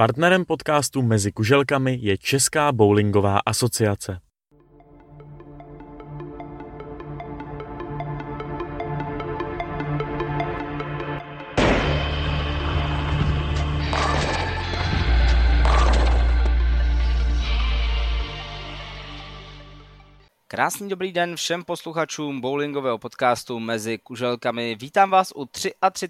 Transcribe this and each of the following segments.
Partnerem podcastu Mezi kuželkami je Česká bowlingová asociace. Krásný dobrý den všem posluchačům bowlingového podcastu Mezi kuželkami. Vítám vás u 33.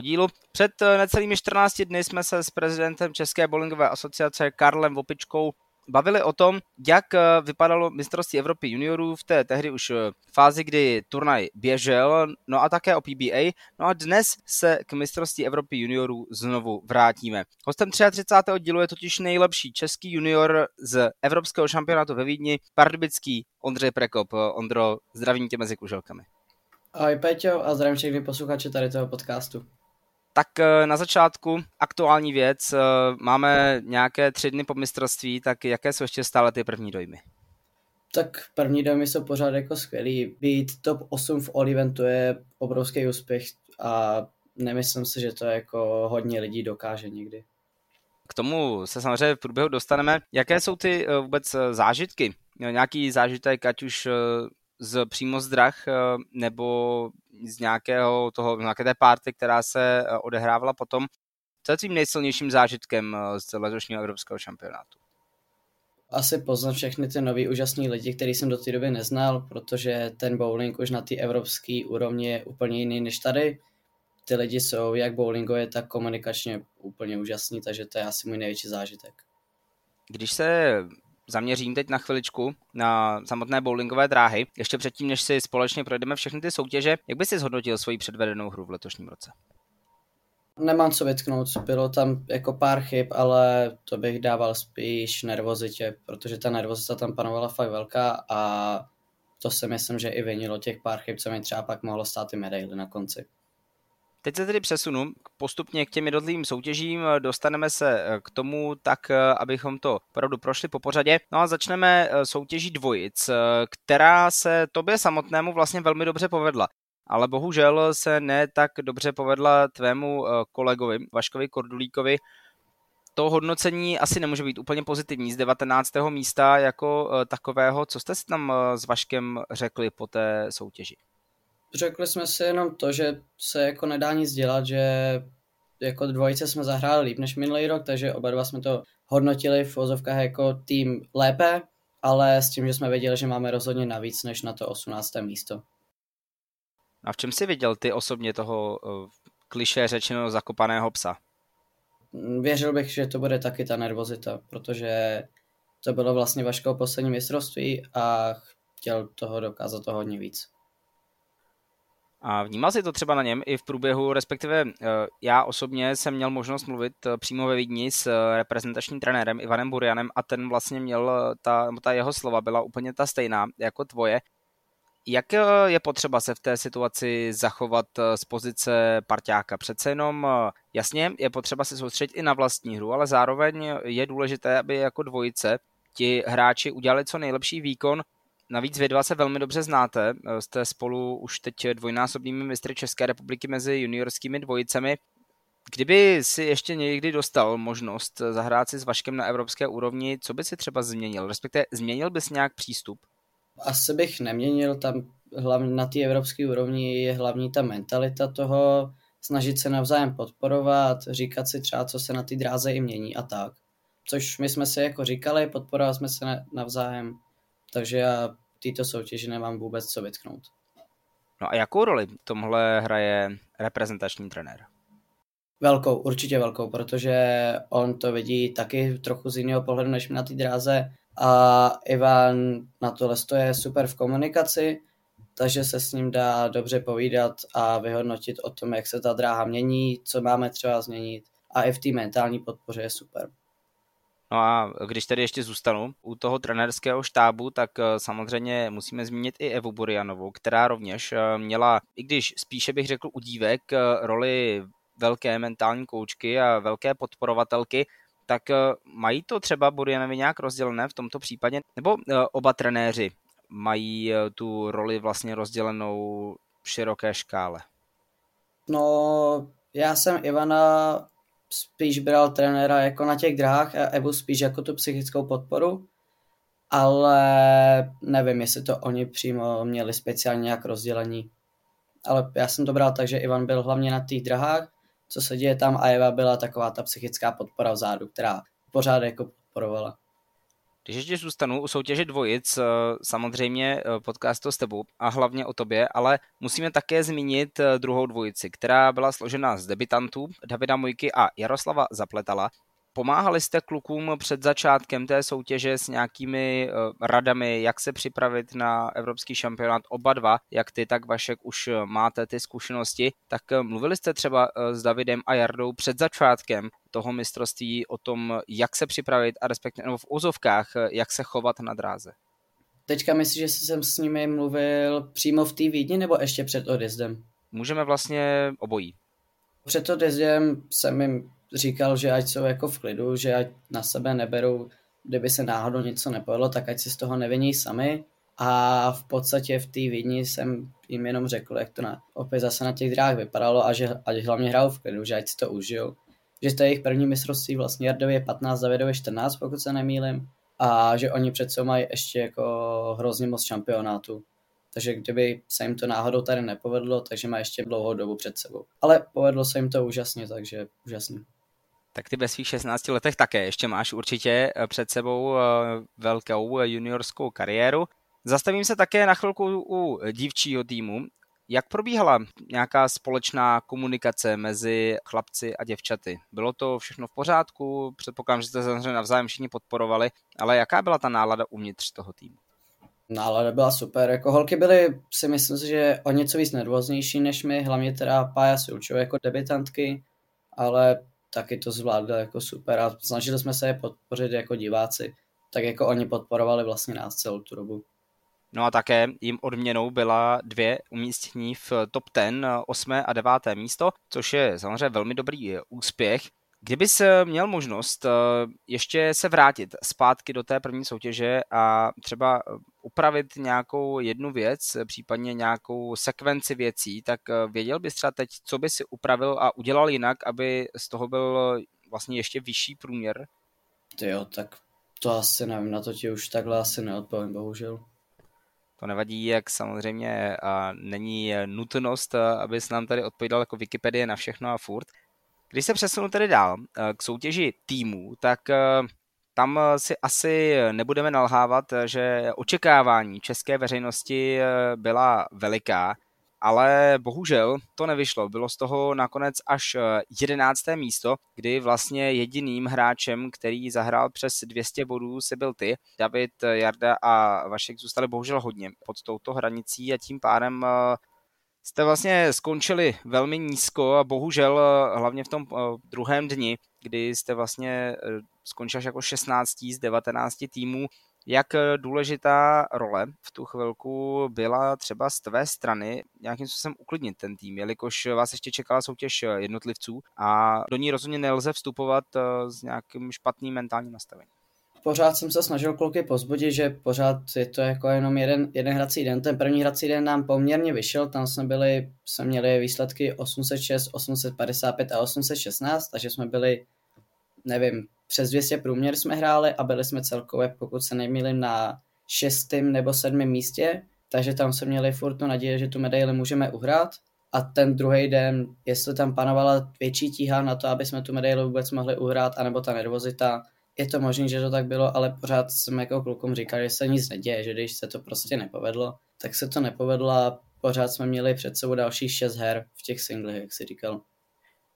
dílu. Před necelými 14 dny jsme se s prezidentem České bowlingové asociace Karlem Vopičkou bavili o tom, jak eh, vypadalo mistrovství Evropy juniorů v té tehdy už eh, fázi, kdy turnaj běžel, no a také o PBA. No a dnes se k mistrovství Evropy juniorů znovu vrátíme. Hostem 33. dílu je totiž nejlepší český junior z Evropského šampionátu ve Vídni, pardubický Ondřej Prekop. Ondro, zdravím tě mezi kuželkami. Ahoj Peťo a zdravím všechny posluchače tady toho podcastu. Tak eh, na začátku aktuální věc. Eh, máme nějaké tři dny po mistrovství, tak jaké jsou ještě stále ty první dojmy? Tak první dojmy jsou pořád jako skvělý. Být top 8 v all eventu je obrovský úspěch a nemyslím si, že to jako hodně lidí dokáže někdy. K tomu se samozřejmě v průběhu dostaneme. Jaké jsou ty eh, vůbec zážitky? Nějaký zážitek, ať už z přímo z drah nebo z nějakého toho, nějaké té party, která se eh, odehrávala potom. Co je tím nejsilnějším zážitkem eh, z letošního evropského šampionátu? Asi poznat všechny ty nový úžasný lidi, který jsem do té doby neznal, protože ten bowling už na té evropské úrovni je úplně jiný než tady. Ty lidi jsou jak bowlingově, tak komunikačně úplně úžasní, takže to je asi můj největší zážitek. Když se zaměřím teď na chviličku na samotné bowlingové dráhy. Ještě předtím, než si společně projdeme všechny ty soutěže, jak bys si zhodnotil svoji předvedenou hru v letošním roce? Nemám co vytknout, bylo tam jako pár chyb, ale to bych dával spíš nervozitě, protože ta nervozita tam panovala fakt velká a to si myslím, že i vinilo těch pár chyb, co mi třeba pak mohlo stát i medaily na konci. Teď se tedy přesunu postupně k těm jednotlivým soutěžím, dostaneme se eh, k tomu tak, eh, abychom to opravdu prošli po pořadě. No a začneme eh, soutěží dvojic, která se tobě samotnému vlastně velmi dobře povedla. Ale bohužel se ne tak dobře povedla tvému kolegovi Vaškovi Kordulíkovi. To hodnocení asi nemůže být úplně pozitivní z 19. místa jako takového. Co jste si tam s Vaškem řekli po té soutěži? Řekli jsme si jenom to, že se jako nedá nic dělat, že jako dvojice jsme zahráli líp než minulý rok, takže oba dva jsme to hodnotili v vozovkách jako tým lépe, ale s tím, že jsme věděli, že máme rozhodně navíc než na to 18. místo. A v čem jsi viděl ty osobně toho uh, kliše řečeno zakopaného psa? Věřil bych, že to bude taky ta nervozita, protože to bylo vlastně Vaškovo poslední mistrovství a chtěl toho dokázat to hodně víc. A vnímal si to třeba na něm i v průběhu, respektive eh, já osobně jsem měl možnost mluvit eh, přímo ve Vídni s eh, reprezentačním trenérem Ivanem Burianem a ten vlastně měl, ta, ta jeho slova byla úplně ta stejná jako tvoje. Jak je potřeba se v té situaci zachovat z pozice parťáka? Přece jenom, jasně, je potřeba se soustředit i na vlastní hru, ale zároveň je důležité, aby jako dvojice ti hráči udělali co nejlepší výkon, Navíc vy dva se velmi dobře znáte, eh, jste spolu už teď dvojnásobnými mistry České republiky mezi juniorskými dvojicemi. Kdyby si ještě někdy dostal možnost zahrát si s Vaškem na evropské úrovni, co by si třeba změnil? Respektive změnil bys nějak přístup? Asi bych neměnil, tam hlavně na té evropské úrovni je hlavní ta mentalita toho, snažit se navzájem podporovat, říkat si třeba, co se na té dráze i mění a tak. Což my jsme si jako říkali, podporovali jsme se navzájem, takže já této soutěži nemám vůbec co vytknout. No a jakou roli tomhle hraje reprezentační trenér? Velkou, určitě velkou, protože on to vidí taky trochu z jiného pohledu než na té dráze a Ivan na tohle je super v komunikaci, takže se s ním dá dobře povídat a vyhodnotit o tom, jak se ta dráha mění, co máme třeba změnit a i v té mentální podpoře je super. No a když tedy ještě zůstanu u toho trenérského štábu, tak eh, samozřejmě musíme zmínit i Evu Burianovou, která rovněž eh, měla, i když spíše bych řekl u dívek, eh, roli velké mentální koučky a velké podporovatelky, tak mají to třeba Burianovi nějak rozdělené v tomto případě? Nebo oba trenéři mají tu roli vlastně rozdělenou v široké škále? No, já jsem Ivana spíš bral trenéra jako na těch drahách a Evu spíš jako tu psychickou podporu, ale nevím, jestli to oni přímo měli speciálně nějak rozdělení. Ale já jsem to bral tak, že Ivan byl hlavně na těch drahách, co se děje tam a Eva byla taková ta psychická podpora vzadu, která pořád jako podporovala. Když ještě zůstanu u soutěže dvojic, eh, samozřejmě eh, podcast to s tebou a hlavně o tobě, ale musíme také zmínit eh, druhou dvojici, která byla složena z debitantů Davida Mojky a Jaroslava Zapletala. Pomáhali jste klukům před začátkem té soutěže s nějakými radami, jak se připravit na evropský šampionát oba dva, jak ty, tak Vašek už máte ty zkušenosti, tak mluvili jste třeba s Davidem a Jardou před začátkem toho mistrovství o tom, jak se připravit a respektive nebo v úzovkách, jak se chovat na dráze. Teďka myslíš, že jsem s nimi mluvil přímo v té Vídni nebo ještě před odjezdem? Můžeme vlastně obojí. Před odjezdem jsem jim říkal, že ať jsou jako v klidu, že ať na sebe neberou, kdyby se náhodou něco nepovedlo, tak ať si z toho neviní sami. A v podstatě v té Vídni jsem jim jenom řekl, jak to na, opět zase na těch drách vypadalo a že ať hlavně hrajou v klidu, že ať si to užijou že to je jejich první mistrovství, vlastně Jardovi je 15, Davidovi 14, pokud se nemýlim, a že oni přece mají ještě jako hrozně moc šampionátů. Takže kdyby se jim to náhodou tady nepovedlo, takže má ještě dlouhou dobu před sebou. Ale povedlo se jim to úžasně, takže úžasný. Tak ty ve svých 16 letech také ještě máš určitě eh, před sebou eh, velkou juniorskou kariéru. Zastavím se také na chvilku u dívčího týmu. Jak probíhala nějaká společná komunikace mezi chlapci a děvčaty? Bylo to všechno v pořádku? Předpokládám, že jste samozřejmě navzájem všichni podporovali, ale jaká byla ta nálada uvnitř toho týmu? Nálada byla super, jako holky byly, si myslím, že o něco víc nervóznější než my, hlavně teda Pája Silčov jako debitantky, ale taky to zvládli jako super a snažili jsme se je podpořit jako diváci, tak jako oni podporovali vlastně nás celou tu dobu. No a také jim odměnou byla dvě umístění v top 10, 8. a 9. místo, což je samozřejmě velmi dobrý úspěch. Kdyby se měl možnost eh, ještě se vrátit zpátky do té první soutěže a třeba upravit nějakou jednu věc, případně nějakou sekvenci věcí, tak eh, věděl bys třeba teď, co by si upravil a udělal jinak, aby z toho byl vlastně ještě vyšší průměr? Ty jo, tak to asi nevím, na to ti už takhle asi neodpovím, bohužel. To nevadí, jak samozřejmě a není nutnost, aby se nám tady odpovídal jako Wikipedie na všechno a furt. Když se přesunu tedy dál k soutěži týmů, tak tam si asi nebudeme nalhávat, že očekávání české veřejnosti byla veliká ale bohužel to nevyšlo. Bylo z toho nakonec až 11. Eh, místo, kdy vlastně jediným hráčem, který zahrál přes 200 bodů, se byl ty. David, eh, Jarda a Vašek zůstali bohužel hodně pod touto hranicí a tím pádem eh, jste vlastně skončili velmi nízko a bohužel hlavně v tom druhém dni, kdy jste vlastně skončil jako 16 z 19 týmů, jak eh, důležitá role v tu chvilku byla třeba z tvé strany nějakým způsobem uklidnit ten tým, jelikož vás ještě čekala soutěž eh, jednotlivců a do ní rozhodně nelze vstupovat eh, s nějakým špatným mentálním nastavením. Pořád jsem se snažil kluky pozbudit, že pořád je to jako jenom jeden, jeden hrací den. Ten první hrací den nám poměrně vyšel, tam jsme byli, jsme měli výsledky 806, 855 a 816, takže jsme byli, nevím, přes 200 průměr jsme hráli a byli jsme celkově, pokud se nemýlím, na šestém nebo sedmém místě, takže tam jsme měli furt tu naději, že tu medaili můžeme uhrát. A ten druhý den, jestli tam panovala větší tíha na to, aby jsme tu medaili vůbec mohli uhrát, anebo ta nervozita, je to možné, že to tak bylo, ale pořád jsem jako klukům říkal, že se nic neděje, že když se to prostě nepovedlo, tak se to nepovedlo a pořád jsme měli před sebou dalších šest her v těch singlech, jak si říkal.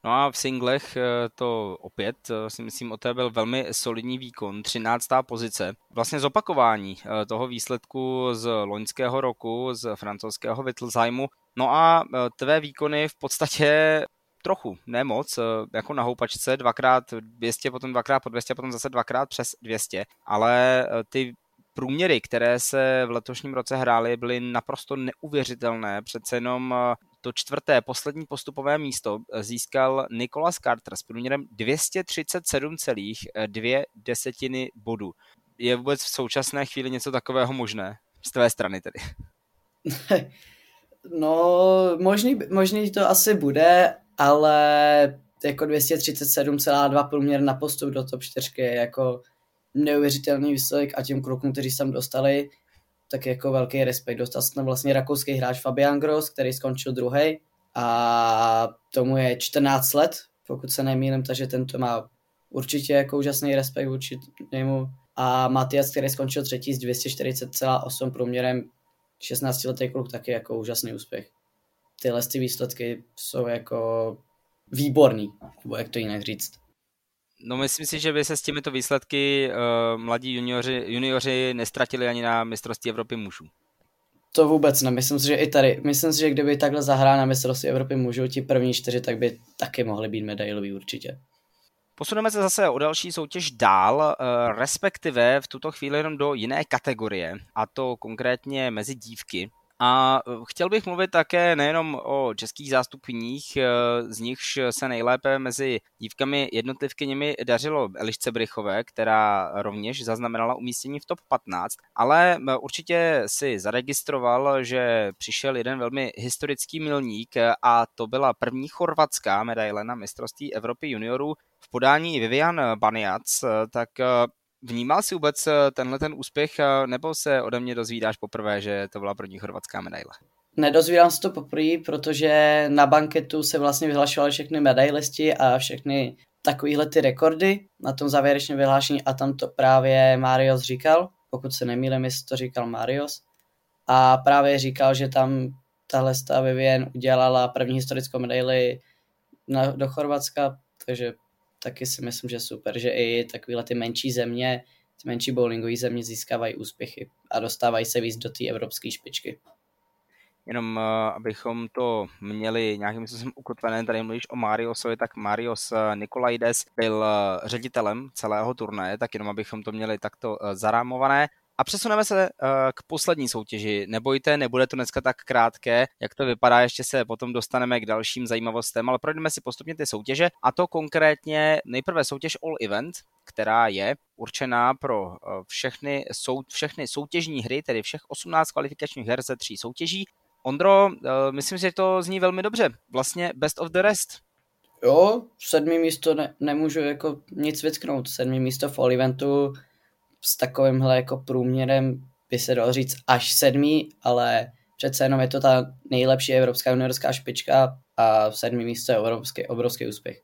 No a v singlech eh, to opět eh, si myslím o té byl velmi solidní výkon, 13. pozice. Vlastně zopakování eh, toho výsledku z loňského roku, z francouzského Wittelsheimu. No a tvé výkony v podstatě trochu, ne moc, jako na houpačce, dvakrát 200, potom dvakrát po 200, potom zase dvakrát přes 200, ale ty průměry, které se v letošním roce hrály, byly naprosto neuvěřitelné. Přece jenom to čtvrté, poslední postupové místo získal Nicholas Carter s průměrem 237,2 desetiny bodu. Je vůbec v současné chvíli něco takového možné? Z tvé strany tedy. No, možný, možný to asi bude, ale jako 237,2 průměr na postup do top 4 je jako neuvěřitelný výsledek a těm klukům, kteří se tam dostali, tak jako velký respekt. Dostal se tam vlastně rakouský hráč Fabian Gross, který skončil druhý a tomu je 14 let, pokud se nemýlím, takže tento má určitě jako úžasný respekt vůči němu. A Matias, který skončil třetí s 240,8 průměrem, 16 letý kluk, taky jako úžasný úspěch. Tyhle ty výsledky jsou jako výborný, nebo jak to jinak říct. No myslím si, že by se s těmito výsledky uh, mladí junioři, junioři nestratili ani na mistrovství Evropy mužů. To vůbec ne, myslím si, že i tady, myslím si, že kdyby takhle zahrál na mistrovství Evropy mužů ti první čtyři, tak by taky mohli být medailoví určitě. Posuneme se zase o další soutěž dál, eh, respektive v tuto chvíli jenom do jiné kategorie, a to konkrétně mezi dívky. A eh, chtěl bych mluvit také nejenom o českých zástupních, eh, z nichž se nejlépe mezi dívkami jednotlivkyněmi dařilo Elišce Brychové, která rovněž zaznamenala umístění v top 15, ale eh, určitě si zaregistroval, že přišel jeden velmi historický milník a to byla první chorvatská medaile na mistrovství Evropy juniorů v podání Vivian Baniac, tak Vnímal si vůbec eh, tenhle ten úspěch, eh, nebo se ode mě dozvídáš poprvé, že to byla první chorvatská medaile? Nedozvídám se to poprvé, protože na banketu se vlastně vyhlašovaly všechny medailisti a všechny takovýhle ty rekordy na tom závěrečném vyhlášení a tam to právě Marios říkal, pokud se nemýlím, jestli to říkal Marios. A právě říkal, že tam tahle Vivian udělala první historickou medaili na, do Chorvatska, takže taky si myslím, že super, že i takovéhle ty menší země, ty menší bowlingové země získávají úspěchy a dostávají se víc do té evropské špičky. Jenom uh, abychom to měli nějakým způsobem ukotvené, tady mluvíš o Mariosovi, tak Marios eh, Nikolaides byl uh, ředitelem celého turnaje, tak jenom abychom to měli takto zarámované. A přesuneme se uh, k poslední soutěži. Nebojte, nebude to dneska tak krátké, jak to vypadá, ještě se potom dostaneme k dalším zajímavostem, ale projdeme si postupně ty soutěže a to konkrétně nejprve soutěž All Event, která je určená pro uh, všechny, sou, všechny soutěžní hry, tedy všech 18 kvalifikačních her ze tří soutěží. Ondro, uh, myslím, že to zní velmi dobře. Vlastně best of the rest. Jo, sedmý místo ne, nemůžu jako nic vytknout. Sedmý místo v All Eventu s takovýmhle jako průměrem by se dalo říct až sedmý, ale přece jenom je to ta nejlepší evropská juniorská špička a sedmý místo je obrovský, obrovský úspěch.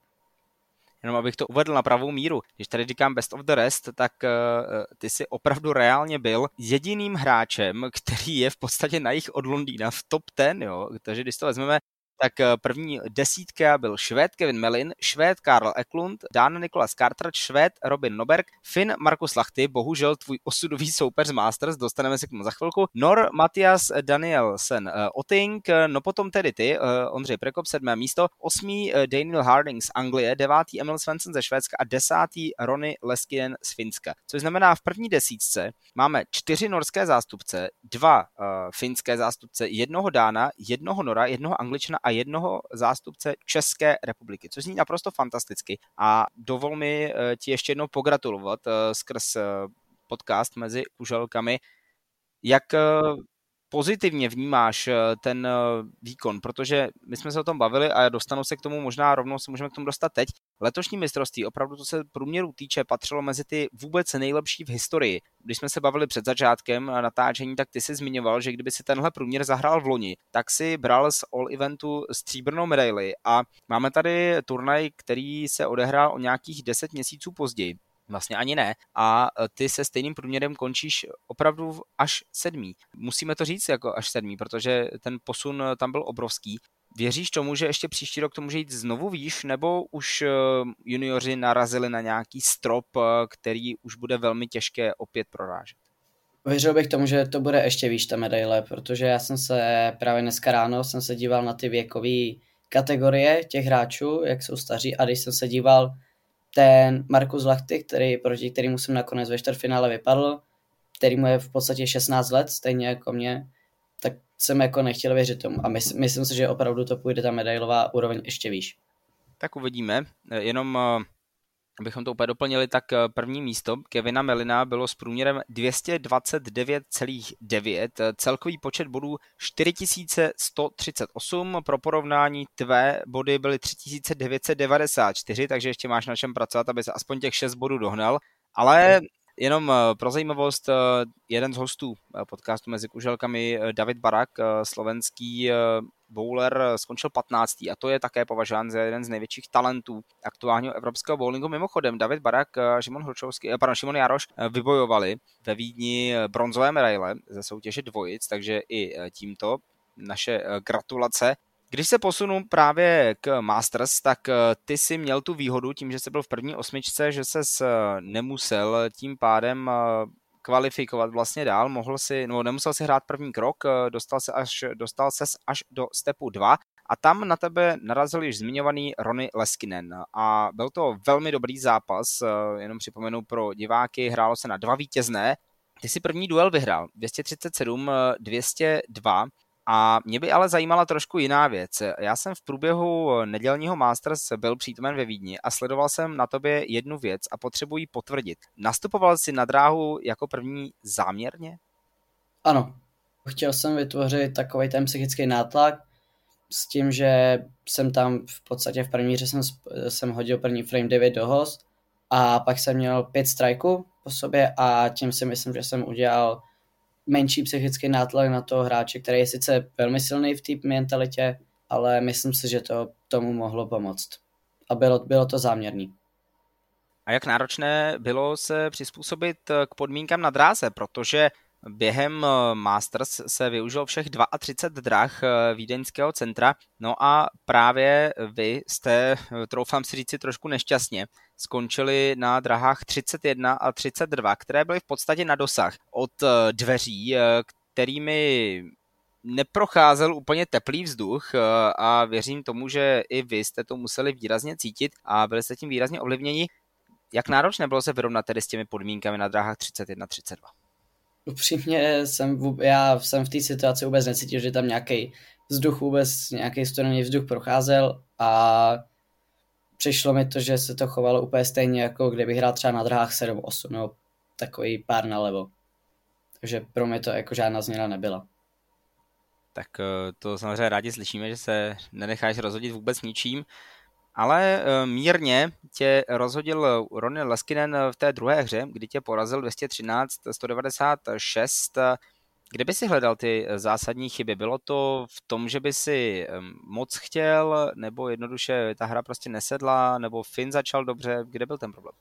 Jenom abych to uvedl na pravou míru. Když tady říkám best of the rest, tak uh, ty si opravdu reálně byl jediným hráčem, který je v podstatě na jich od Londýna v top 10, jo. Takže když to vezmeme, tak eh, první desítka byl Švéd Kevin Melin, Švéd Karl Eklund, Dan Nikolas Cartridge, Švéd Robin Noberg, Finn Markus Lachty, bohužel tvůj osudový soupeř z Masters, dostaneme se k tomu za chvilku, Nor Matias Danielsen uh, Otting, no potom tedy ty, Ondřej Prekop, sedmé místo, osmý Daniel Harding z Anglie, devátý Emil Svensson ze Švédska a desátý Ronny Leskinen z Finska. Což znamená, v první desítce máme čtyři norské zástupce, dva uh, finské zástupce, jednoho Dána, jednoho Nora, jednoho Angličana a jednoho zástupce České republiky, což zní naprosto fantasticky. A dovol mi eh, ti ještě jednou pogratulovat eh, skrz eh, podcast mezi kuželkami, jak pozitivně vnímáš ten výkon, protože my jsme se o tom bavili a dostanu se k tomu možná rovnou se můžeme k tomu dostat teď. Letošní mistrovství, opravdu to se průměru týče, patřilo mezi ty vůbec nejlepší v historii. Když jsme se bavili před začátkem natáčení, tak ty si zmiňoval, že kdyby si tenhle průměr zahrál v loni, tak si bral z All Eventu stříbrnou medaili a máme tady turnaj, který se odehrál o nějakých 10 měsíců později. Vlastně ani ne. A ty se stejným průměrem končíš opravdu až sedmý. Musíme to říct jako až sedmý, protože ten posun tam byl obrovský. Věříš tomu, že ještě příští rok to může jít znovu výš, nebo už eh, junioři narazili na nějaký strop, který už bude velmi těžké opět prorážet? Věřil bych tomu, že to bude ještě výš ta medaile, protože já jsem se právě dneska ráno jsem se díval na ty věkové kategorie těch hráčů, jak jsou staří a když jsem se díval ten Markus Lachty, který, proti kterému jsem nakonec ve čtvrtfinále vypadl, který mu je v podstatě 16 let, stejně jako mě, tak jsem jako nechtěl věřit tomu. A mys, myslím si, že opravdu to půjde ta medailová úroveň ještě výš. Tak uvidíme. Jenom eh, abychom to úplně doplnili, tak eh, první místo Kevina Melina bylo s průměrem 229,9, celkový počet bodů 4138, pro porovnání tvé body byly 3994, takže ještě máš na čem pracovat, aby se aspoň těch 6 bodů dohnal, ale Jenom eh, pro zajímavost, eh, jeden z hostů podcastu mezi kuželkami, David Barak, slovenský bowler skončil 15. a to je také považován za jeden z největších talentů aktuálního evropského bowlingu. Mimochodem, David Barak, Šimon Hručovský, eh, pardon, Šimon Jaroš eh, vybojovali ve Vídni bronzové medaile ze soutěže dvojic, takže i eh, tímto naše gratulace. Když se posunu právě k Masters, tak ty si měl tu výhodu tím, že jsi byl v první osmičce, že ses nemusel tím pádem kvalifikovat vlastně dál, mohl si, no nemusel si hrát první krok, eh, dostal se až, dostal ses až do stepu 2 a tam na tebe narazil již zmiňovaný Rony Leskinen. A byl to velmi dobrý zápas, eh, jenom připomenu pro diváky, hrálo se na dva vítězné, ty si první duel vyhrál, 237, 202 a mě by ale zajímala trošku jiná věc. Já jsem v průběhu nedělního Masters byl přítomen ve Vídni a sledoval jsem na tobě jednu věc a potřebuji potvrdit. Nastupoval jsi na dráhu jako první záměrně? Ano. Chtěl jsem vytvořit takový ten psychický nátlak s tím, že jsem tam v podstatě v první hře jsem, jsem hodil první frame 9 do host a pak jsem měl pět strajků po sobě a tím si myslím, že jsem udělal menší psychický nátlak na toho hráče, který je sice velmi silný v té mentalitě, ale myslím si, že to tomu mohlo pomoct. A bylo, bylo to záměrný. A jak náročné bylo se přizpůsobit k podmínkám na dráze, protože Během eh, Masters se využilo všech 32 drah eh, vídeňského centra, no a právě vy jste, eh, troufám si říci trošku nešťastně, skončili na drahách 31 a 32, které byly v podstatě na dosah od dveří, kterými neprocházel úplně teplý vzduch a věřím tomu, že i vy jste to museli výrazně cítit a byli jste tím výrazně ovlivněni. Jak náročné bylo se vyrovnat tedy s těmi podmínkami na dráhách 31-32? Upřímně jsem, já jsem v té situaci vůbec necítil, že tam nějaký vzduch vůbec, nějaký studený vzduch procházel a přišlo mi to, že se to chovalo úplně stejně, jako kdybych hrál třeba na drahách 7-8 nebo takový pár nalevo. Takže pro mě to jako žádná změna nebyla. Tak eh, to samozřejmě rádi slyšíme, že se nenecháš rozhodit vůbec ničím ale eh, mírně tě rozhodil Ronny Leskinen v té druhé hře, kdy tě porazil 213, 196. Kde by si hledal ty zásadní chyby? Bylo to v tom, že by si moc chtěl, nebo jednoduše ta hra prostě nesedla, nebo Finn začal dobře? Kde byl ten problém?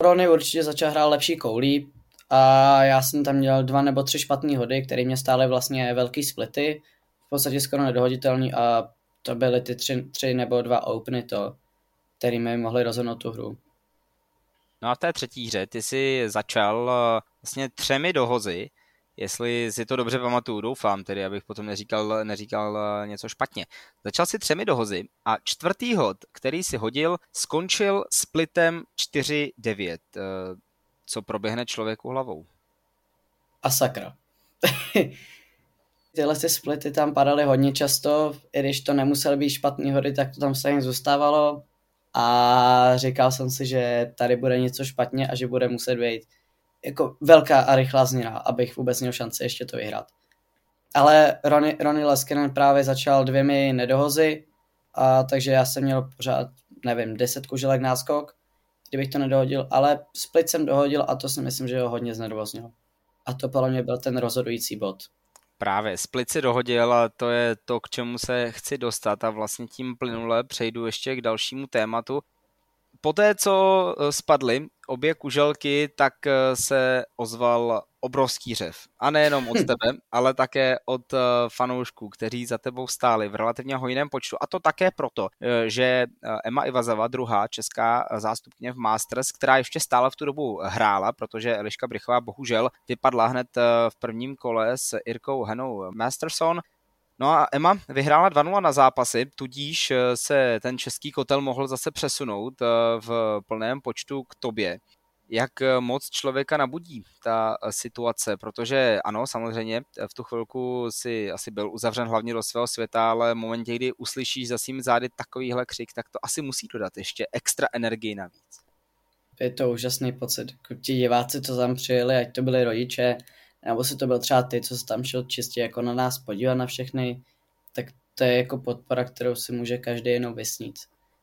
Ronny určitě začal hrát lepší koulí a já jsem tam měl dva nebo tři špatné hody, které mě stály vlastně velký splity, v podstatě skoro nedohoditelný a to byly ty tři, tři nebo dva openy to, kterými mohli rozhodnout tu hru. No a v té třetí hře ty jsi začal eh, vlastně třemi dohozy, jestli si to dobře pamatuju, doufám tedy, abych potom neříkal, neříkal eh, něco špatně. Začal si třemi dohozy a čtvrtý hod, který si hodil, skončil splitem 4-9. Eh, co proběhne člověku hlavou? A sakra. tyhle ty splity tam padaly hodně často, i když to nemusely být špatný hody, tak to tam stejně zůstávalo a říkal jsem si, že tady bude něco špatně a že bude muset být jako velká a rychlá změna, abych vůbec měl šanci ještě to vyhrát. Ale Ronny, Ronny Leskinen právě začal dvěmi nedohozy, a takže já jsem měl pořád, nevím, 10 kuželek náskok, kdybych to nedohodil, ale split jsem dohodil a to si myslím, že ho hodně znedvoznil. A to podle mě byl ten rozhodující bod. Právě, split si dohodil a to je to, k čemu se chci dostat a vlastně tím plynule přejdu ještě k dalšímu tématu. Poté, co spadly obě kuželky, tak se ozval obrovský řev. A nejenom od tebe, ale také od eh, fanoušků, kteří za tebou stáli v relativně hojném počtu. A to také proto, eh, že eh, Emma Ivazava, druhá česká zástupně v Masters, která ještě stále v tu dobu hrála, protože Eliška Brichová bohužel vypadla hned v prvním kole s Irkou Henou Masterson, No a Emma vyhrála 2-0 na zápasy, tudíž se ten český kotel mohl zase přesunout v plném počtu k tobě jak eh, moc člověka nabudí ta eh, situace, protože ano, samozřejmě v tu chvilku si asi byl uzavřen hlavně do svého světa, ale v momentě, kdy uslyšíš za svým zády takovýhle křik, tak to asi musí dodat ještě extra energii navíc. je to úžasný pocit. Jako ti diváci, co tam přijeli, ať to byli rodiče, nebo si to byl třeba ty, co se tam šel čistě jako na nás podívat na všechny, tak to je jako podpora, kterou si může každý jenom vysnít.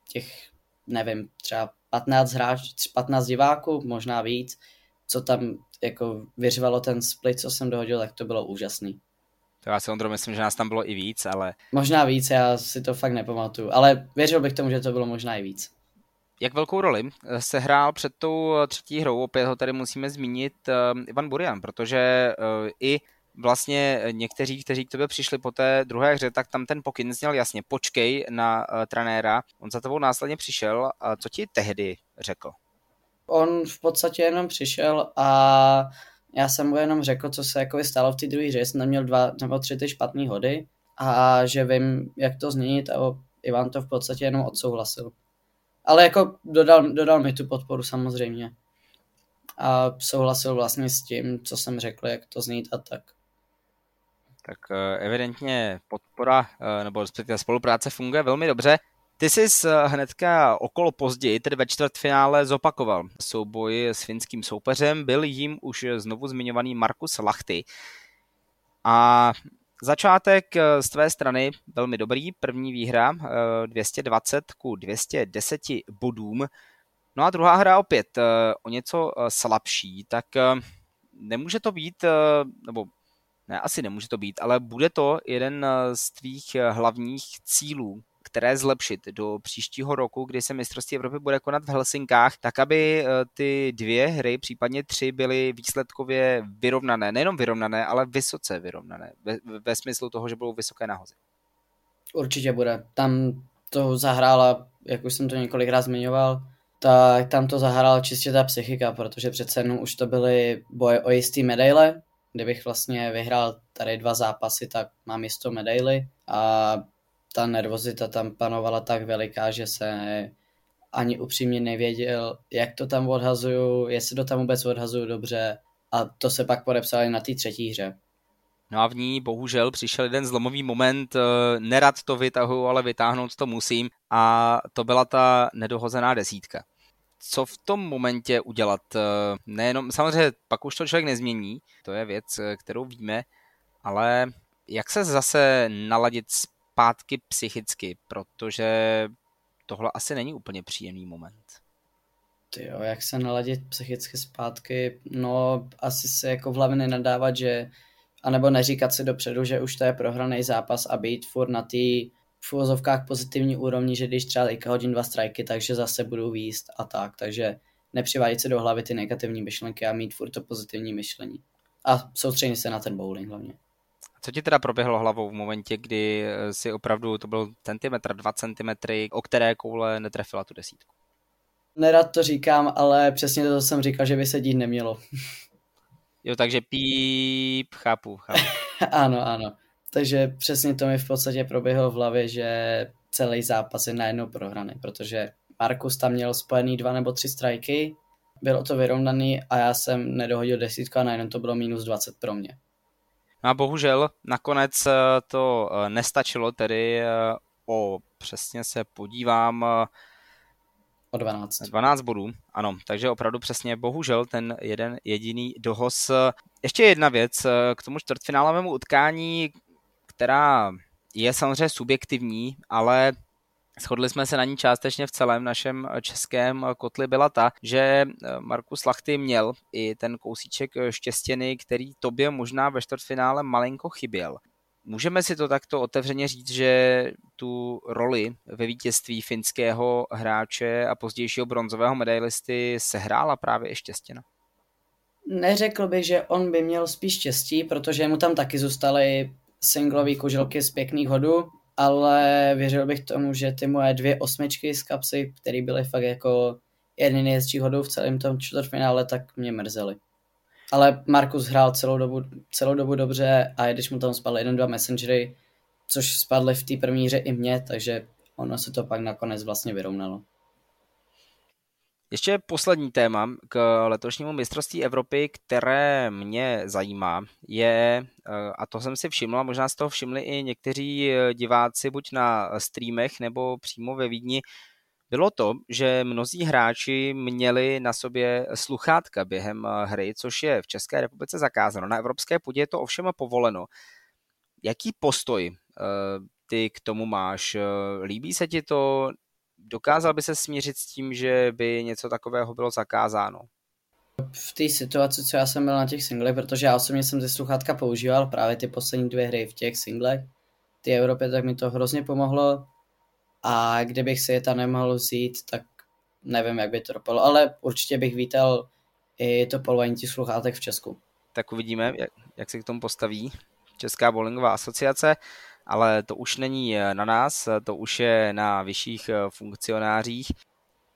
Těch, nevím, třeba 15 hráč, 15 diváků, možná víc, co tam jako vyřvalo ten split, co jsem dohodil, tak to bylo úžasný. To já si Ondro myslím, že nás tam bylo i víc, ale... Možná víc, já si to fakt nepamatuju, ale věřil bych tomu, že to bylo možná i víc. Jak velkou roli se hrál před tou třetí hrou, opět ho tady musíme zmínit, uh, Ivan Burian, protože i vlastně někteří, kteří k tobě přišli po té druhé hře, tak tam ten pokyn zněl jasně, počkej na uh, trenéra, on za tebou následně přišel, a co ti tehdy řekl? On v podstatě jenom přišel a já jsem mu jenom řekl, co se jako stalo v té druhé hře, jsem neměl dva nebo tři ty špatné hody a že vím, jak to změnit a Ivan to v podstatě jenom odsouhlasil. Ale jako dodal, dodal mi tu podporu samozřejmě. A souhlasil vlastně s tím, co jsem řekl, jak to znít a tak. Tak eh, evidentně podpora eh, nebo respektive spolupráce funguje velmi dobře. Ty jsi hnedka okolo později, tedy ve čtvrtfinále, zopakoval souboj s finským soupeřem. Byl jim už znovu zmiňovaný Markus Lachty. A začátek z tvé strany velmi dobrý. První výhra 220 eh, ku 210 bodům. No a druhá hra opět eh, o něco eh, slabší, tak nemůže to být, nebo ne, asi nemůže to být, ale bude to jeden z tvých hlavních cílů které zlepšit do příštího roku, kdy se mistrovství Evropy bude konat v Helsinkách, tak aby eh, ty dvě hry, případně tři, byly výsledkově vyrovnané. Nejenom vyrovnané, ale vysoce vyrovnané. Ve, ve smyslu toho, že budou vysoké nahozy. Určitě bude. Tam to zahrála, jak už jsem to několikrát zmiňoval, tak tam to zahrála čistě ta psychika, protože přece jenom už to byly boje o jistý medaile. Kdybych vlastně vyhrál tady dva zápasy, tak mám jistou medaily a ta nervozita tam panovala tak veliká, že se ani upřímně nevěděl, jak to tam odhazuju, jestli to tam vůbec odhazuju dobře a to se pak podepsali na té třetí hře. No a v ní bohužel přišel jeden zlomový moment, eh, nerad to vytahu, ale vytáhnout to musím a to byla ta nedohozená desítka. Co v tom momentě udělat? Eh, nejenom, samozřejmě pak už to člověk nezmění, to je věc, eh, kterou víme, ale jak se zase naladit zpátky psychicky, protože tohle asi není úplně příjemný moment. Ty jo, jak se naladit psychicky zpátky, no asi se jako v hlavě nenadávat, že anebo neříkat si dopředu, že už to je prohraný zápas a být furt na té v úvozovkách pozitivní úrovni, že když třeba teďka hodím dva strajky, takže zase budu výst a tak, takže nepřivádět si do hlavy ty negativní myšlenky a mít furt to pozitivní myšlení. A soustředit se na ten bowling hlavně. Co ti teda proběhlo hlavou v momentě, kdy eh, si opravdu, to byl centimetr, dva centimetry, o které koule netrefila tu desítku? Nerad to říkám, ale přesně to jsem říkal, že by se dít nemělo. Jo, takže píp, chápu, chápu. ano, ano. Takže přesně to mi v podstatě proběhlo v hlavě, že celý zápas je najednou prohraný, protože Markus tam měl spojený dva nebo tři strajky, bylo to vyrovnaný a já jsem nedohodil desítku a najednou to bylo minus 20 pro mě. No a bohužel nakonec eh, to eh, nestačilo, tedy eh, o přesně se podívám o 12. 12 bodů, ano, takže opravdu přesně bohužel ten jeden jediný dohoz. Ještě jedna věc k tomu čtvrtfinálovému utkání, která je samozřejmě subjektivní, ale Shodli jsme se na ní částečně v celém našem českém kotli byla ta, že eh, Markus Lachty měl i ten kousíček eh, štěstěny, který tobě možná ve čtvrtfinále malinko chyběl. Můžeme si to takto otevřeně říct, že tu roli ve vítězství finského hráče a pozdějšího bronzového medailisty sehrála právě i Štěstěna? Neřekl bych, že on by měl spíš štěstí, protože mu tam taky zůstaly singlové koželky z pěkných hodů, ale věřil bych tomu, že ty moje dvě osmičky z kapsy, které byly fakt jako jedny nejhezčí hodou v celém tom čtvrtfinále, tak mě mrzely. Ale Markus hrál celou dobu, celou dobu dobře a když mu tam spadly jeden, dva messengery, což spadly v té první hře i mě, takže ono se to pak nakonec vlastně vyrovnalo. Ještě poslední téma k letošnímu mistrovství Evropy, které mě zajímá, je, eh, a to jsem si všiml, a možná z toho všimli i někteří eh, diváci buď na streamech nebo přímo ve Vídni, bylo to, že mnozí hráči měli na sobě sluchátka během eh, hry, což je v České republice zakázáno. Na evropské půdě je to ovšem povoleno. Jaký postoj ty k tomu máš? Líbí se ti to? Dokázal by se smířit s tím, že by něco takového bylo zakázáno? v té situaci, co já jsem byl na těch singlech, protože já osobně jsem ty sluchátka používal právě ty poslední dvě hry v těch singlech, ty Evropě, tak mi to hrozně pomohlo a kdybych si je tam nemohl vzít, tak nevím, jak by to dopadlo, ale určitě bych vítal i to polovení těch sluchátek v Česku. Tak uvidíme, jak, jak se k tomu postaví Česká bowlingová asociace, ale to už není na nás, to už je na vyšších funkcionářích.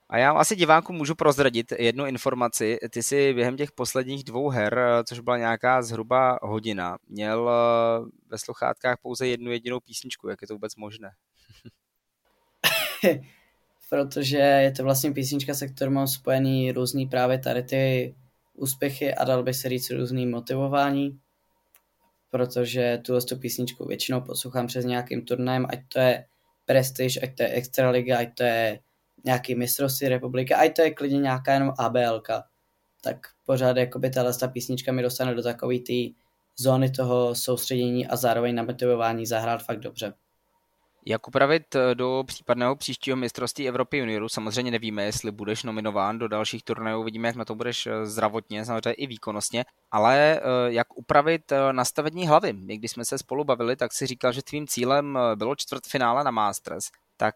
A já asi divákům můžu prozradit jednu informaci. Ty si během těch posledních dvou her, což byla nějaká zhruba hodina, měl eh, ve sluchátkách pouze jednu jedinou písničku. Jak je to vůbec možné? Protože je to vlastně písnička, se kterou mám spojený různý právě tady ty úspěchy a dal bych se říct různý motivování, protože tuhle tu písničku většinou poslouchám přes nějakým turnajem, ať to je Prestige, ať to je Extraliga, ať to je nějaký mistrovství republiky, ať to je klidně nějaká jenom ABLka, tak pořád jakoby tahle ta písnička mi dostane do takové té zóny toho soustředění a zároveň na motivování zahrát fakt dobře. Jak upravit eh, do případného příštího mistrovství Evropy juniorů? Samozřejmě nevíme, jestli budeš nominován do dalších turnajů, vidíme, jak na to budeš eh, zdravotně, samozřejmě i výkonnostně, ale eh, jak upravit nastavení hlavy? Když jsme se spolu bavili, tak si říkal, že tvým cílem bylo čtvrtfinále na Masters tak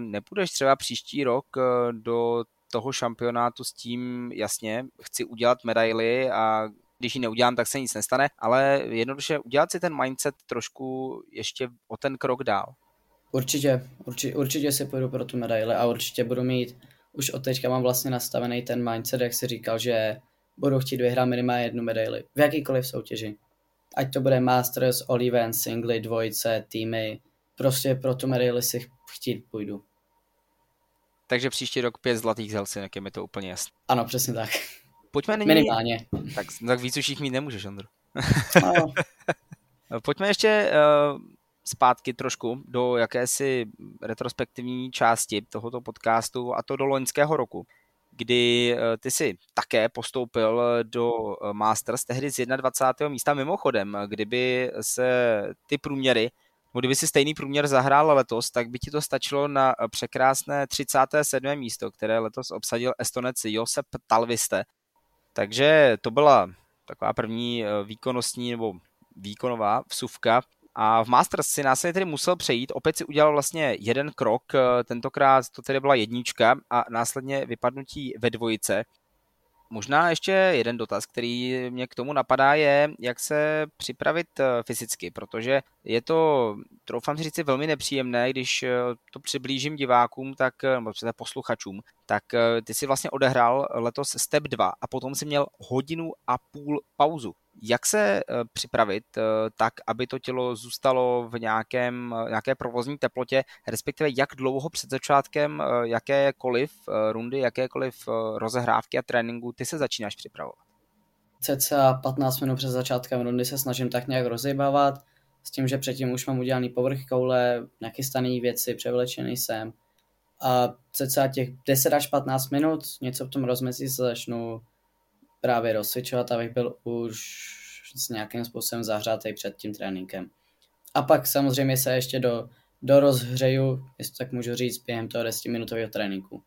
nepůjdeš třeba příští rok do toho šampionátu s tím, jasně, chci udělat medaily a když ji neudělám, tak se nic nestane, ale jednoduše udělat si ten mindset trošku ještě o ten krok dál. Určitě, určitě, určitě si půjdu pro tu medaili a určitě budu mít, už od teďka mám vlastně nastavený ten mindset, jak si říkal, že budu chtít vyhrát minimálně jednu medaili v jakýkoliv soutěži. Ať to bude Masters, All Events, Singly, dvojice, týmy, prostě pro tu medaili si chtít půjdu. Takže příští rok pět zlatých z Helsinek, je mi to úplně jasné. Ano, přesně tak. Pojďme nyní... Minimálně. Tak, tak víc už jich mít nemůžeš, Ondro. No. Pojďme ještě uh, zpátky trošku do jakési retrospektivní části tohoto podcastu a to do loňského roku, kdy uh, ty si také postoupil do Masters tehdy z 21. místa. Mimochodem, kdyby se ty průměry kdyby si stejný průměr zahrál letos, tak by ti to stačilo na překrásné 37. místo, které letos obsadil Estonec Josep Talviste. Takže to byla taková první eh, výkonnostní nebo výkonová vsuvka. A v Masters si následně tedy musel přejít, opět si udělal vlastně jeden krok, eh, tentokrát to tedy byla jednička a následně vypadnutí ve dvojice. Možná ještě jeden dotaz, který mě k tomu napadá, je, jak se připravit eh, fyzicky, protože je to, troufám si říct, velmi nepříjemné, když eh, to přiblížím divákům, tak, nebo posluchačům, tak ty si vlastně odehrál letos step 2 a potom si měl hodinu a půl pauzu. Jak se eh, připravit eh, tak, aby to tělo zůstalo v nějakém, eh, nějaké provozní teplotě, respektive jak dlouho před začátkem jakékoliv rundy, jakékoliv rozehrávky a tréninku ty se začínáš připravovat? Cca 15 minut před začátkem rundy se snažím tak nějak rozejbávat, s tím, že předtím už mám udělaný povrch koule, nachystaný věci, převlečený jsem. A cca těch 10 až 15 minut, něco v tom rozmezí se začnu právě rozcvičovat, abych byl už s nějakým způsobem zahřátý před tím tréninkem. A pak samozřejmě se ještě do, do rozhřeju, jestli tak můžu říct, během toho 10 minutového tréninku.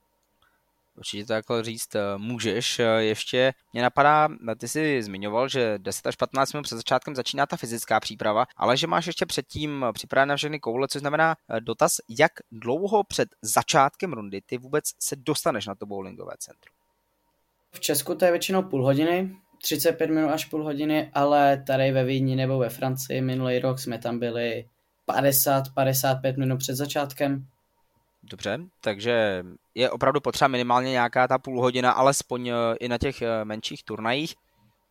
Určitě to takhle říct eh, můžeš. Eh, ještě mě napadá, eh, ty jsi zmiňoval, že 10 až 15 minut před začátkem začíná ta fyzická příprava, ale že máš ještě předtím připravené všechny koule, což znamená dotaz, jak dlouho před začátkem rundy ty vůbec se dostaneš na to bowlingové centrum? V Česku to je většinou půl hodiny, 35 minut až půl hodiny, ale tady ve Vídni nebo ve Francii minulý rok jsme tam byli 50-55 minut před začátkem. Dobře, takže je opravdu potřeba minimálně nějaká ta půl hodina, alespoň eh, i na těch eh, menších turnajích.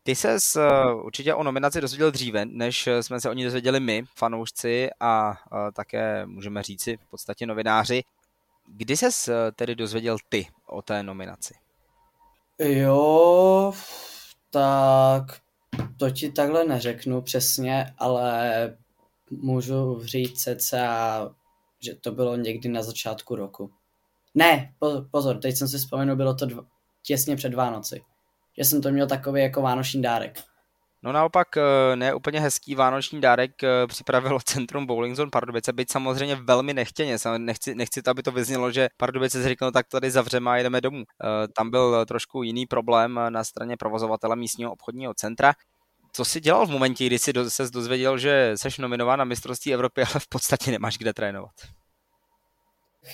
Ty se eh, určitě o nominaci dozvěděl dříve, než jsme se o ní dozvěděli my, fanoušci a také můžeme říci v podstatě novináři. Kdy ses tedy dozvěděl ty o té nominaci? Jo, tak to ti takhle neřeknu přesně, ale můžu říct cca, že to bylo někdy na začátku roku. Ne, pozor, teď jsem si vzpomenul, bylo to dva, těsně před Vánoci. Že jsem to měl takový jako vánoční dárek. No naopak eh, ne úplně hezký vánoční dárek eh, připravilo Centrum Bowling Zone Pardubice, byť samozřejmě velmi nechtěně. Nechci, nechci to, aby to vyznělo, že Pardubice si řeknou, tak tady zavřeme a jedeme domů. Eh, tam byl trošku jiný problém na straně provozovatele místního obchodního centra. Co jsi dělal v momentě, kdy jsi se dozvěděl, že jsi nominován na mistrovství Evropy, ale v podstatě nemáš kde trénovat?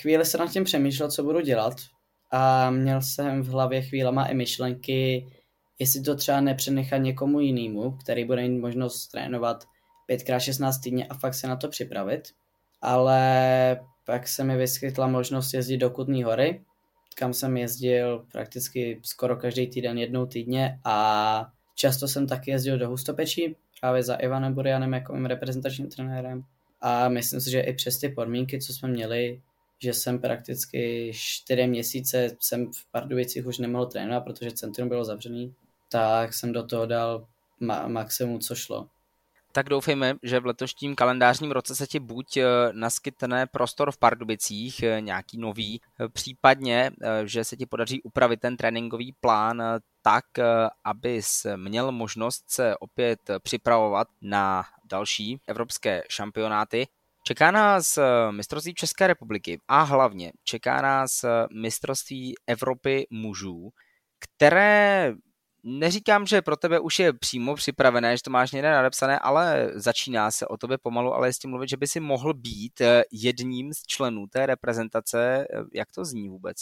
Chvíli se nad tím přemýšlel, co budu dělat a měl jsem v hlavě chvílema i myšlenky, jestli to třeba nepřenechat někomu jinému, který bude mít možnost trénovat 5x16 týdně a fakt se na to připravit. Ale pak se mi vyskytla možnost jezdit do Kutní hory, kam jsem jezdil prakticky skoro každý týden jednou týdně a často jsem taky jezdil do Hustopečí, právě za Ivanem Burianem jako mým reprezentačním trenérem. A myslím si, že i přes ty podmínky, co jsme měli, že jsem prakticky čtyři měsíce jsem v Pardubicích už nemohl trénovat, protože centrum bylo zavřený, tak jsem do toho dal ma- maximum, co šlo. Tak doufejme, že v letošním kalendářním roce se ti buď eh, naskytne prostor v Pardubicích, eh, nějaký nový, eh, případně, že se ti podaří upravit ten tréninkový plán tak, abys měl možnost se opět připravovat na další evropské šampionáty. Čeká nás mistrovství České republiky a hlavně čeká nás mistrovství Evropy mužů, které neříkám, že pro tebe už je přímo připravené, že to máš někde nadepsané, ale začíná se o tobě pomalu, ale tím mluvit, že by si mohl být eh, jedním z členů té reprezentace. Eh, jak to zní vůbec?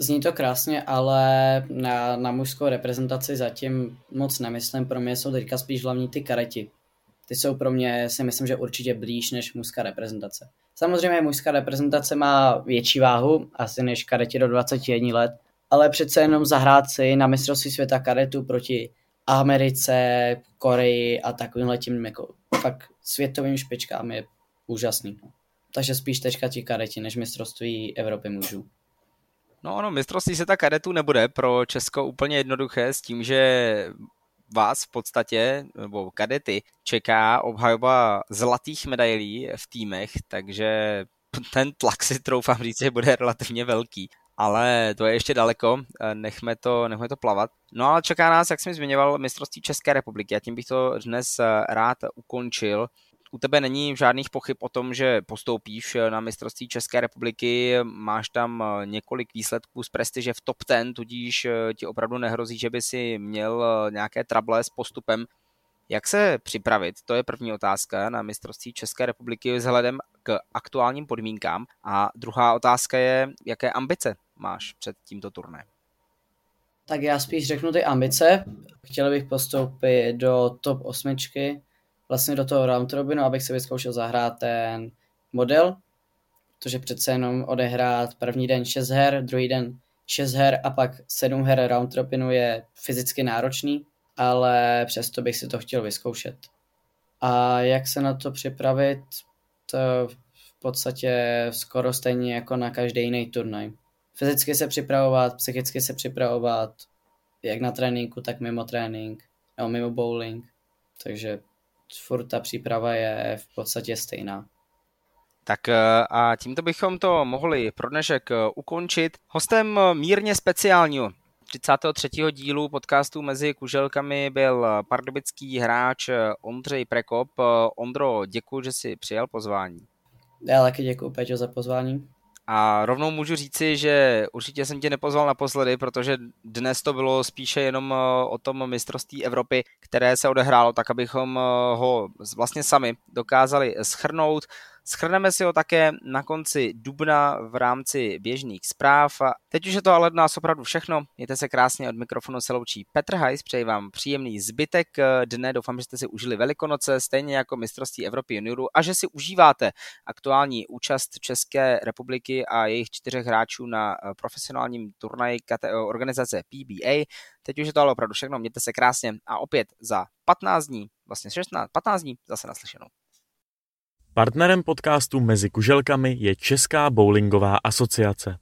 Zní to krásně, ale na, na mužskou reprezentaci zatím moc nemyslím. Pro mě jsou teďka spíš hlavní ty kareti. Ty jsou pro mě, si myslím, že určitě blíž než mužská reprezentace. Samozřejmě mužská reprezentace má větší váhu, asi než kareti do 21 let, ale přece jenom zahrát si na mistrovství světa kadetu proti Americe, Koreji a takovým tím jako fakt světovým špičkám je úžasný. No. Takže spíš teďka ti kadeti než mistrovství Evropy mužů. No ono, mistrovství světa kadetů nebude pro Česko úplně jednoduché s tím, že vás v podstatě, nebo kadety, čeká obhajoba zlatých medailí v týmech, takže ten tlak si troufám říct, že bude relativně velký ale to je ještě daleko, eh, nechme to, nechme to plavat. No ale čeká nás, jak jsem zmiňoval, mistrovství České republiky a tím bych to dnes eh, rád ukončil. U tebe není žádných pochyb o tom, že postoupíš eh, na mistrovství České republiky, máš tam několik výsledků z prestiže v top 10, tudíž ti opravdu nehrozí, že by si měl nějaké trable s postupem. Jak se připravit? To je první otázka na mistrovství České republiky vzhledem k aktuálním podmínkám. A druhá otázka je, jaké ambice máš před tímto turné? Tak já spíš řeknu ty ambice. Chtěl bych postoupit do top osmičky, vlastně do toho round robinu, abych se vyzkoušel zahrát ten model, protože přece jenom odehrát první den 6 her, druhý den 6 her a pak 7 her round robinu je fyzicky náročný, ale přesto bych si to chtěl vyzkoušet. A jak se na to připravit, v podstatě skoro stejně jako na každý jiný turnaj fyzicky se připravovat, psychicky se připravovat, jak na tréninku, tak mimo trénink, nebo mimo bowling. Takže furt ta příprava je v podstatě stejná. Tak eh, a tímto bychom to mohli pro dnešek eh, ukončit. Hostem mírně speciálního 33. dílu podcastu mezi kuželkami byl pardubický hráč Ondřej Prekop. Ondro, děkuji, že jsi přijal pozvání. Já taky děkuji, Peťo, za pozvání. A rovnou můžu říci, že určitě jsem tě nepozval naposledy, protože dnes to bylo spíše jenom eh, o tom mistrovství Evropy, které se odehrálo, tak abychom eh, ho vlastně sami dokázali schrnout. Schrneme si ho také na konci dubna v rámci běžných zpráv. Teď už je to ale od nás opravdu všechno. Mějte se krásně od mikrofonu se loučí Petr Hajs, přeji vám příjemný zbytek dne. Doufám, že jste si užili Velikonoce, stejně jako mistrovství Evropy juniorů a že si užíváte aktuální účast České republiky a jejich čtyřech hráčů na profesionálním turnaji organizace PBA. Teď už je to ale opravdu všechno. Mějte se krásně a opět za 15 dní, vlastně 16, 15 dní zase naslyšenou. Partnerem podcastu Mezi kuželkami je Česká bowlingová asociace.